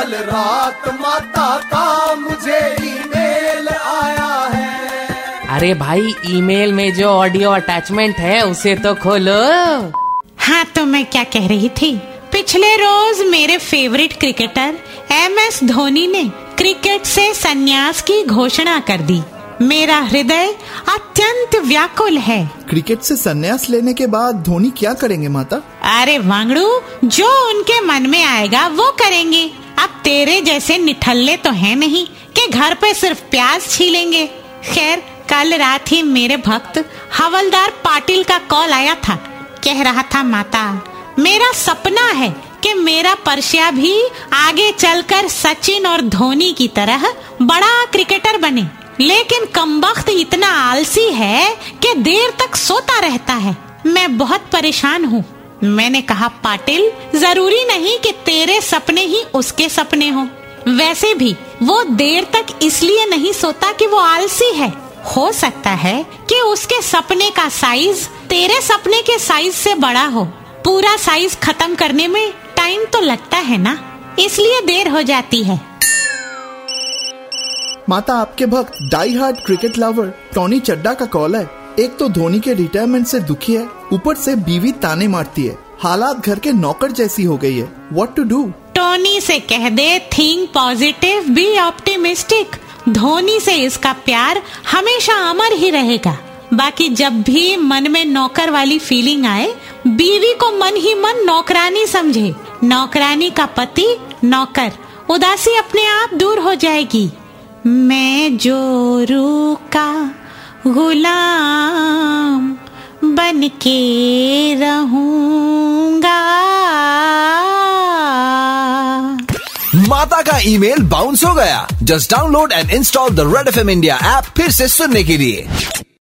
कल रात माता का मुझे ईमेल आया है। अरे भाई ईमेल में जो ऑडियो अटैचमेंट है उसे तो खोलो। हाँ तो मैं क्या कह रही थी? पिछले रोज मेरे favourite cricketer M S Dhoni ने क्रिकेट से संन्यास की घोषणा कर दी। मेरा हृदय अत्यंत व्याकुल है। क्रिकेट से संन्यास लेने के बाद धोनी क्या करेंगे माता? अरे वांगड़ू जो उनके मन में आएगा वो करेंगे। अब तेरे जैसे निठल्ले तो है नहीं कि घर पे सिर्फ़ प्याज छीलेंगे। खैर, कल रात ही मेरे भक्त हवलदार पाटिल का कॉल आया था। कह रहा था, माता, मेरा सपना है कि मेरा परसिया भी आगे चलकर सचिन और धोनी की तरह बड़ा क्रिकेटर बने। लेकिन कमबख्त इतना आलसी है कि देर तक सोता रहता है। मैं बहुत परेशान हूँ। मैंने कहा, पाटिल, ज़रूरी नहीं कि तेरे सपने ही उसके सपने हो। वैसे भी वो देर तक इसलिए नहीं सोता कि वो आलसी है। हो सकता है कि उसके सपने का साइज़ तेरे सपने के साइज़ से बड़ा हो। पूरा साइज़ खत्म करने में टाइम तो लगता है ना? इसलिए देर हो जाती है। माता, आपके भक्त die hard cricket lover Tony Chadda का कॉल है। एक तो धोनी के रिटायरमेंट से दुखी है, ऊपर से बीवी ताने मारती है। हालात घर के नौकर जैसी हो गई है। वॉट टू डू टोनी से कह दे think positive be optimistic Dhoni से इसका प्यार हमेशा अमर ही रहेगा। बाकी जब भी मन में नौकर वाली फीलिंग आए, बीवी को मन ही मन नौकरानी समझे। नौकरानी का पति नौकर। उदासी अपने आप दूर हो जाएगी। मैं जो का गुलाम बन के रहूँगा। माता का ईमेल बाउंस हो गया। Just download and install the Red F M India app फिर से सुनने के लिए।